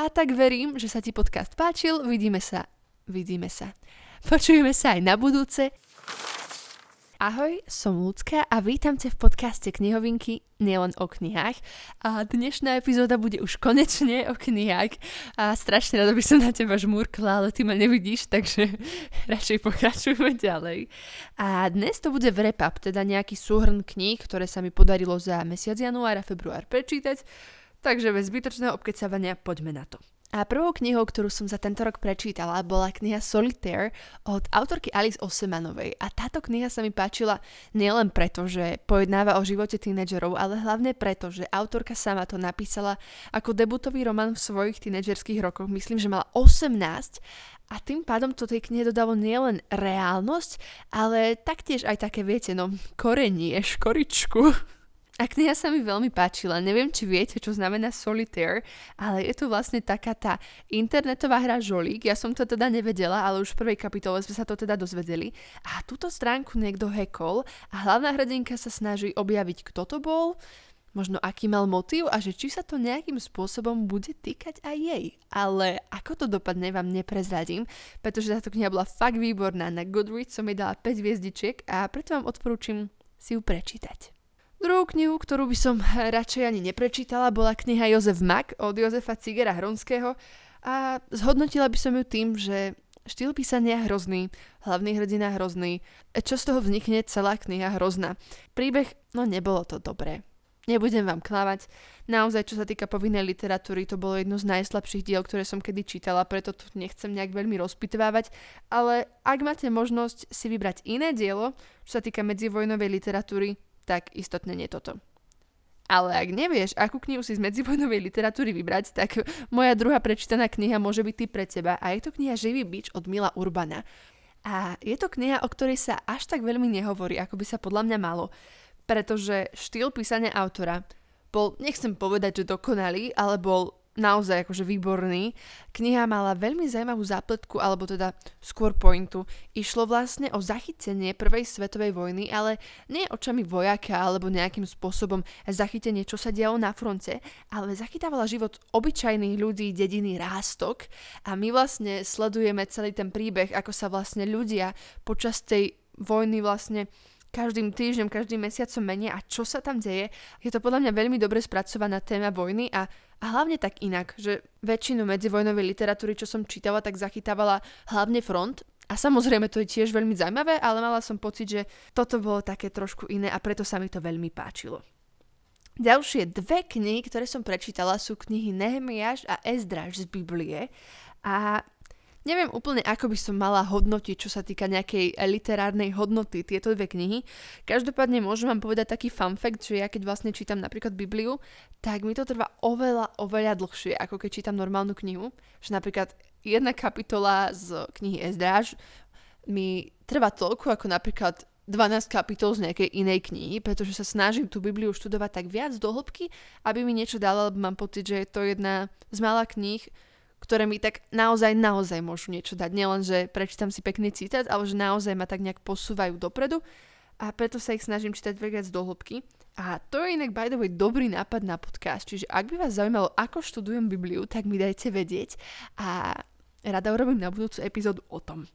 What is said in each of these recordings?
A tak verím, že sa ti podcast páčil, vidíme sa, vidíme sa. Počujeme sa aj na budúce. Ahoj, som Lucka a vítam ťa v podcaste Knihovinky nielen o knihách. A dnešná epizóda bude už konečne o knihách a strašne rada by som na teba žmúrkla, ale ty ma nevidíš, takže radšej pokračujeme ďalej. A dnes to bude wrap up, teda nejaký súhrn kníh, ktoré sa mi podarilo za mesiac január a február prečítať, takže bez zbytočného obkecavania poďme na to. A prvou knihou, ktorú som za tento rok prečítala, bola kniha Solitaire od autorky Alice Osemanovej. A táto kniha sa mi páčila nielen preto, že pojednáva o živote tínedžerov, ale hlavne preto, že autorka sama to napísala ako debutový román v svojich tínedžerských rokoch. Myslím, že mala 18 a tým pádom to tej knihe dodalo nielen reálnosť, ale taktiež aj také, viete, no, korenie, škoričku a kniha sa mi veľmi páčila. Neviem, či viete, čo znamená solitaire, ale je to vlastne taká tá internetová hra žolík. Ja som to teda nevedela, ale už v prvej kapitole sme sa to teda dozvedeli. A túto stránku niekto hackol a hlavná hrdinka sa snaží objaviť, kto to bol, možno aký mal motív a že či sa to nejakým spôsobom bude týkať aj jej. Ale ako to dopadne, vám neprezradím, pretože táto kniha bola fakt výborná. Na Goodreads som jej dala 5 hviezdičiek a preto vám odporúčam si ju prečítať. Druhú knihu, ktorú by som radšej ani neprečítala, bola kniha Jozef Mak od Jozefa Cigera Hronského a zhodnotila by som ju tým, že štýl písania hrozný, hlavný hrdina hrozný, čo z toho vznikne celá kniha hrozná. Príbeh, no nebolo to dobré. Nebudem vám klávať. Naozaj, čo sa týka povinnej literatúry, to bolo jedno z najslabších diel, ktoré som kedy čítala, preto tu nechcem nejak veľmi rozpitvávať, ale ak máte možnosť si vybrať iné dielo, čo sa týka medzivojnovej literatúry, tak istotne nie toto. Ale ak nevieš, akú knihu si z medzivojnovej literatúry vybrať, tak moja druhá prečítaná kniha môže byť ty pre teba a je to kniha Živý bič od Mila Urbana. A je to kniha, o ktorej sa až tak veľmi nehovorí, ako by sa podľa mňa malo, pretože štýl písania autora bol, nechcem povedať, že dokonalý, ale bol naozaj akože výborný. Kniha mala veľmi zaujímavú zápletku, alebo teda skôr pointu. Išlo vlastne o zachytenie prvej svetovej vojny, ale nie očami vojaka alebo nejakým spôsobom zachytenie, čo sa dialo na fronte, ale zachytávala život obyčajných ľudí dediny Rástok a my vlastne sledujeme celý ten príbeh, ako sa vlastne ľudia počas tej vojny vlastne každým týždňom, každým mesiacom menia a čo sa tam deje. Je to podľa mňa veľmi dobre spracovaná téma vojny a, a hlavne tak inak, že väčšinu medzivojnovej literatúry, čo som čítala, tak zachytávala hlavne front a samozrejme to je tiež veľmi zaujímavé, ale mala som pocit, že toto bolo také trošku iné a preto sa mi to veľmi páčilo. Ďalšie dve knihy, ktoré som prečítala, sú knihy Nehemiáš a Ezdráž z Biblie. A Neviem úplne, ako by som mala hodnotiť, čo sa týka nejakej literárnej hodnoty tieto dve knihy. Každopádne môžem vám povedať taký fun fact, že ja keď vlastne čítam napríklad Bibliu, tak mi to trvá oveľa, oveľa dlhšie, ako keď čítam normálnu knihu. Že napríklad jedna kapitola z knihy Ezdráž mi trvá toľko, ako napríklad 12 kapitol z nejakej inej knihy, pretože sa snažím tú Bibliu študovať tak viac do hĺbky, aby mi niečo dala, lebo mám pocit, že je to jedna z mála kníh, ktoré mi tak naozaj, naozaj môžu niečo dať. Nielen, že prečítam si pekný citát, ale že naozaj ma tak nejak posúvajú dopredu a preto sa ich snažím čítať viac do hĺbky. A to je inak, by the way, dobrý nápad na podcast, čiže ak by vás zaujímalo, ako študujem Bibliu, tak mi dajte vedieť a rada urobím na budúcu epizódu o tom.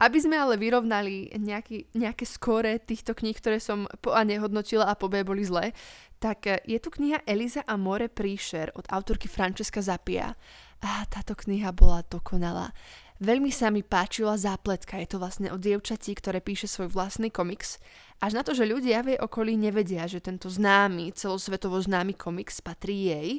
Aby sme ale vyrovnali nejaký, nejaké skóre týchto kníh, ktoré som po A nehodnotila a po B boli zlé, tak je tu kniha Eliza a more príšer od autorky Francesca Zapia a táto kniha bola dokonalá. Veľmi sa mi páčila zápletka, je to vlastne o dievčati, ktoré píše svoj vlastný komiks. Až na to, že ľudia v jej okolí nevedia, že tento známy, celosvetovo známy komiks patrí jej.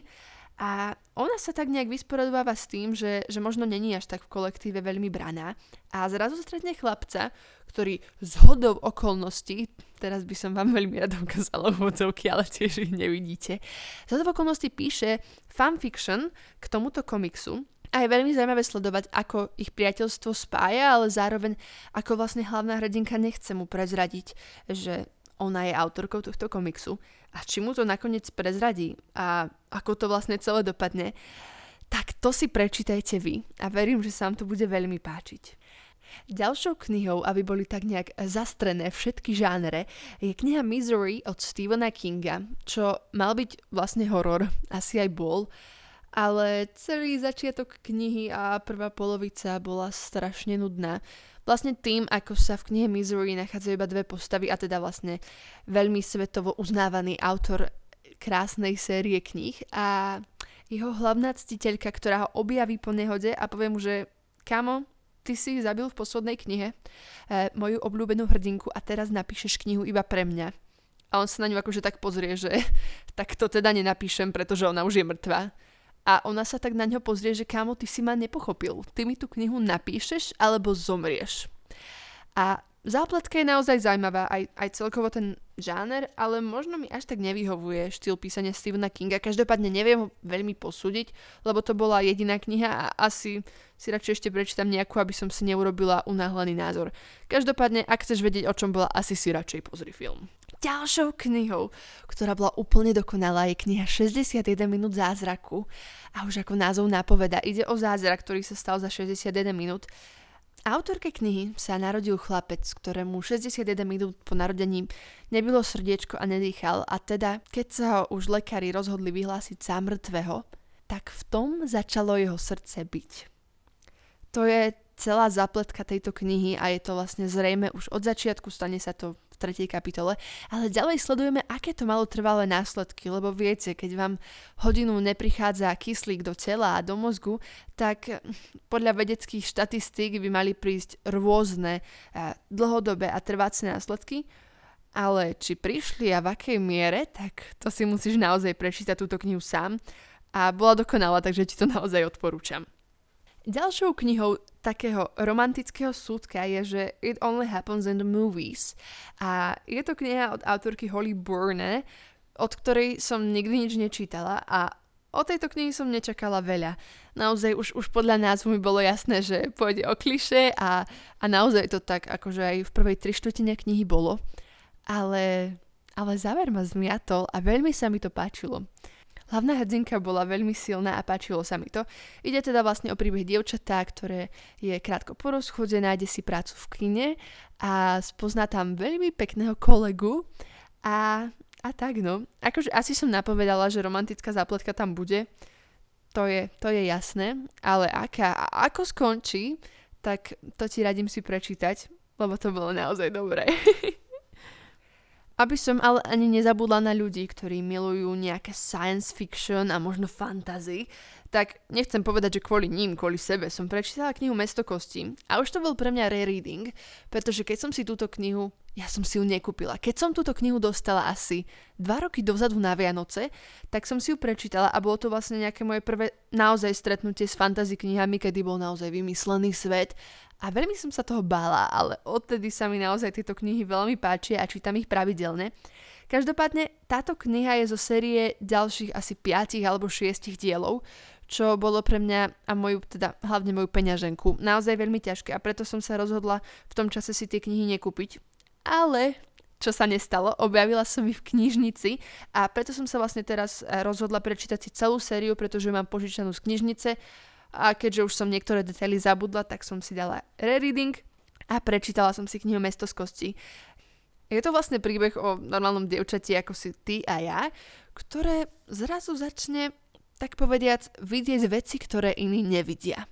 A ona sa tak nejak vysporadováva s tým, že, že možno není až tak v kolektíve veľmi braná. A zrazu stretne chlapca, ktorý z hodov okolností, teraz by som vám veľmi rada ukázala úvodzovky, ale tiež ich nevidíte, z hodov okolností píše fanfiction k tomuto komiksu, a je veľmi zaujímavé sledovať, ako ich priateľstvo spája, ale zároveň ako vlastne hlavná hrdinka nechce mu prezradiť, že ona je autorkou tohto komiksu a či mu to nakoniec prezradí a ako to vlastne celé dopadne, tak to si prečítajte vy a verím, že sa vám to bude veľmi páčiť. Ďalšou knihou, aby boli tak nejak zastrené všetky žánre, je kniha Misery od Stephena Kinga, čo mal byť vlastne horor, asi aj bol, ale celý začiatok knihy a prvá polovica bola strašne nudná. Vlastne tým, ako sa v knihe Misery nachádzajú iba dve postavy a teda vlastne veľmi svetovo uznávaný autor krásnej série kníh a jeho hlavná ctiteľka, ktorá ho objaví po nehode a povie mu, že kamo, ty si zabil v poslednej knihe e, moju obľúbenú hrdinku a teraz napíšeš knihu iba pre mňa. A on sa na ňu akože tak pozrie, že tak to teda nenapíšem, pretože ona už je mŕtva. A ona sa tak na ňo pozrie, že kámo, ty si ma nepochopil. Ty mi tú knihu napíšeš alebo zomrieš. A zápletka je naozaj zaujímavá, aj, aj celkovo ten žáner, ale možno mi až tak nevyhovuje štýl písania Stephena Kinga. Každopádne neviem ho veľmi posúdiť, lebo to bola jediná kniha a asi si radšej ešte prečítam nejakú, aby som si neurobila unáhlený názor. Každopádne, ak chceš vedieť, o čom bola, asi si radšej pozri film. Ďalšou knihou, ktorá bola úplne dokonalá, je kniha 61 minút zázraku. A už ako názov napoveda, ide o zázrak, ktorý sa stal za 61 minút. Autorke knihy sa narodil chlapec, ktorému 61 minút po narodení nebylo srdiečko a nedýchal a teda, keď sa ho už lekári rozhodli vyhlásiť za mŕtvého, tak v tom začalo jeho srdce byť. To je celá zapletka tejto knihy a je to vlastne zrejme už od začiatku, stane sa to tretej kapitole, ale ďalej sledujeme, aké to malo trvalé následky, lebo viete, keď vám hodinu neprichádza kyslík do tela a do mozgu, tak podľa vedeckých štatistík by mali prísť rôzne dlhodobé a trvácne následky, ale či prišli a v akej miere, tak to si musíš naozaj prečítať túto knihu sám. A bola dokonalá, takže ti to naozaj odporúčam. Ďalšou knihou takého romantického súdka je, že It Only Happens in the Movies. A je to kniha od autorky Holly Bourne, od ktorej som nikdy nič nečítala a o tejto knihy som nečakala veľa. Naozaj už, už podľa názvu mi bolo jasné, že pôjde o kliše a, a naozaj to tak akože aj v prvej tri štvrtine knihy bolo. Ale, ale záver ma zmiatol a veľmi sa mi to páčilo. Hlavná hrdinka bola veľmi silná a páčilo sa mi to. Ide teda vlastne o príbeh dievčatá, ktoré je krátko po rozchode, nájde si prácu v kine a spozná tam veľmi pekného kolegu a, a tak no. Akože asi som napovedala, že romantická zápletka tam bude, to je, to je jasné, ale aká a ako skončí, tak to ti radím si prečítať, lebo to bolo naozaj dobré. Aby som ale ani nezabudla na ľudí, ktorí milujú nejaké science fiction a možno fantasy, tak nechcem povedať, že kvôli ním, kvôli sebe som prečítala knihu Mesto kostí a už to bol pre mňa rereading, pretože keď som si túto knihu, ja som si ju nekúpila. Keď som túto knihu dostala asi dva roky dozadu na Vianoce, tak som si ju prečítala a bolo to vlastne nejaké moje prvé naozaj stretnutie s fantasy knihami, kedy bol naozaj vymyslený svet a veľmi som sa toho bála, ale odtedy sa mi naozaj tieto knihy veľmi páčia a čítam ich pravidelne. Každopádne táto kniha je zo série ďalších asi 5 alebo 6 dielov, čo bolo pre mňa a moju, teda hlavne moju peňaženku, naozaj veľmi ťažké a preto som sa rozhodla v tom čase si tie knihy nekúpiť. Ale čo sa nestalo, objavila som ich v knižnici a preto som sa vlastne teraz rozhodla prečítať si celú sériu, pretože mám požičanú z knižnice a keďže už som niektoré detaily zabudla, tak som si dala rereading a prečítala som si knihu Mesto z kosti. Je to vlastne príbeh o normálnom dievčati ako si ty a ja, ktoré zrazu začne, tak povediac, vidieť veci, ktoré iní nevidia.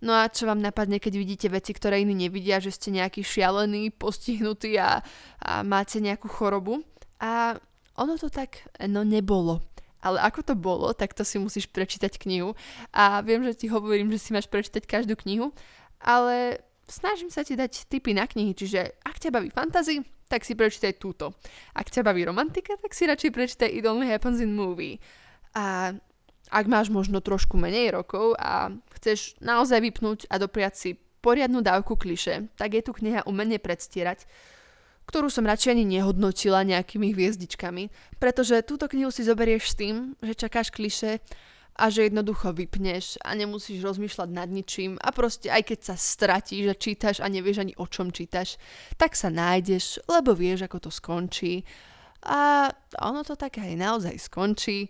No a čo vám napadne, keď vidíte veci, ktoré iní nevidia, že ste nejaký šialený, postihnutý a, a máte nejakú chorobu? A ono to tak, no nebolo ale ako to bolo, tak to si musíš prečítať knihu. A viem, že ti hovorím, že si máš prečítať každú knihu, ale snažím sa ti dať tipy na knihy, čiže ak ťa baví fantasy, tak si prečítaj túto. Ak ťa baví romantika, tak si radšej prečítaj It Only Happens in Movie. A ak máš možno trošku menej rokov a chceš naozaj vypnúť a dopriať si poriadnu dávku kliše, tak je tu kniha Umenie predstierať, ktorú som radšej ani nehodnotila nejakými hviezdičkami, pretože túto knihu si zoberieš s tým, že čakáš kliše a že jednoducho vypneš a nemusíš rozmýšľať nad ničím a proste aj keď sa stratíš a čítaš a nevieš ani o čom čítaš, tak sa nájdeš, lebo vieš, ako to skončí. A ono to tak aj naozaj skončí.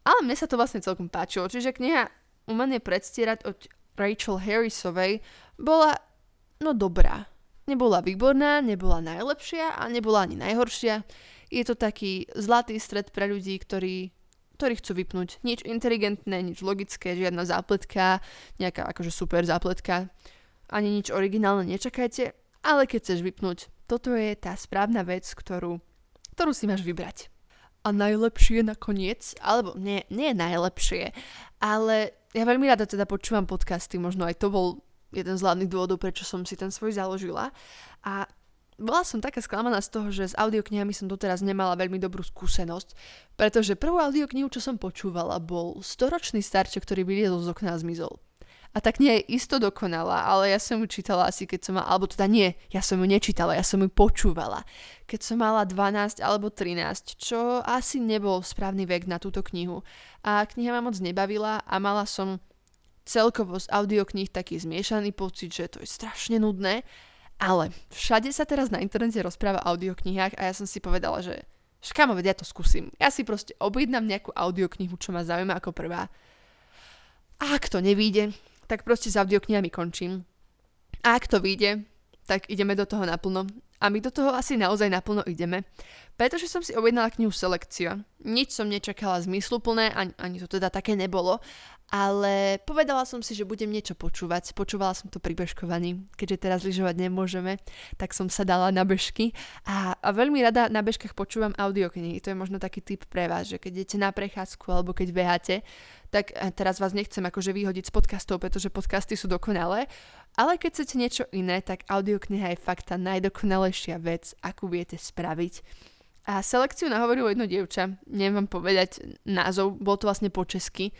Ale mne sa to vlastne celkom páčilo. Čiže kniha Umenie predstierať od Rachel Harrisovej bola no dobrá. Nebola výborná, nebola najlepšia a nebola ani najhoršia. Je to taký zlatý stred pre ľudí, ktorí ktorí chcú vypnúť. Nič inteligentné, nič logické, žiadna zápletka, nejaká akože super zápletka, ani nič originálne nečakajte, ale keď chceš vypnúť, toto je tá správna vec, ktorú, ktorú si máš vybrať. A najlepšie nakoniec, alebo nie, nie najlepšie, ale ja veľmi rada teda počúvam podcasty, možno aj to bol jeden z hlavných dôvodov, prečo som si ten svoj založila. A bola som taká sklamaná z toho, že s audioknihami som doteraz nemala veľmi dobrú skúsenosť, pretože prvú audioknihu, čo som počúvala, bol storočný starček, ktorý vyliezol z okna a zmizol. A tak nie je isto dokonalá, ale ja som ju čítala asi keď som mala, alebo teda nie, ja som ju nečítala, ja som ju počúvala. Keď som mala 12 alebo 13, čo asi nebol správny vek na túto knihu. A kniha ma moc nebavila a mala som celkovo z audiokníh taký zmiešaný pocit, že to je strašne nudné ale všade sa teraz na internete rozpráva o audioknihách a ja som si povedala, že škamo, vedia, ja to skúsim. Ja si proste objednám nejakú audioknihu, čo ma zaujíma ako prvá. A ak to nevíde, tak proste s audioknihami končím. A ak to vyjde, tak ideme do toho naplno. A my do toho asi naozaj naplno ideme. Pretože som si objednala knihu Selekcia. Nič som nečakala zmysluplné, ani, ani to teda také nebolo. Ale povedala som si, že budem niečo počúvať. Počúvala som to pri bežkovaní. Keďže teraz lyžovať nemôžeme, tak som sa dala na bežky. A, a veľmi rada na bežkách počúvam audioknihy. To je možno taký typ pre vás, že keď idete na prechádzku alebo keď beháte, tak teraz vás nechcem akože vyhodiť z podcastov, pretože podcasty sú dokonalé. Ale keď chcete niečo iné, tak audiokniha je fakt tá najdokonalejšia vec, akú viete spraviť. A selekciu nahovorilo jedno dievča, neviem vám povedať názov, bol to vlastne po česky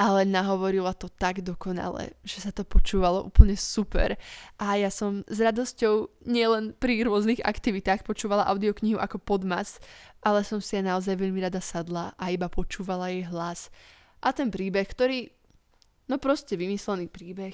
ale nahovorila to tak dokonale, že sa to počúvalo úplne super. A ja som s radosťou nielen pri rôznych aktivitách počúvala audioknihu ako podmas, ale som si aj naozaj veľmi rada sadla a iba počúvala jej hlas. A ten príbeh, ktorý, no proste vymyslený príbeh,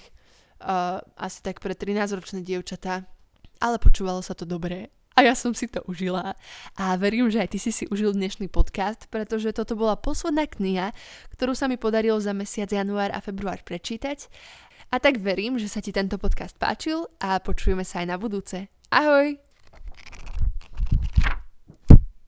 uh, asi tak pre 13-ročné dievčatá, ale počúvalo sa to dobre a ja som si to užila. A verím, že aj ty si si užil dnešný podcast, pretože toto bola posledná kniha, ktorú sa mi podarilo za mesiac január a február prečítať. A tak verím, že sa ti tento podcast páčil a počujeme sa aj na budúce. Ahoj!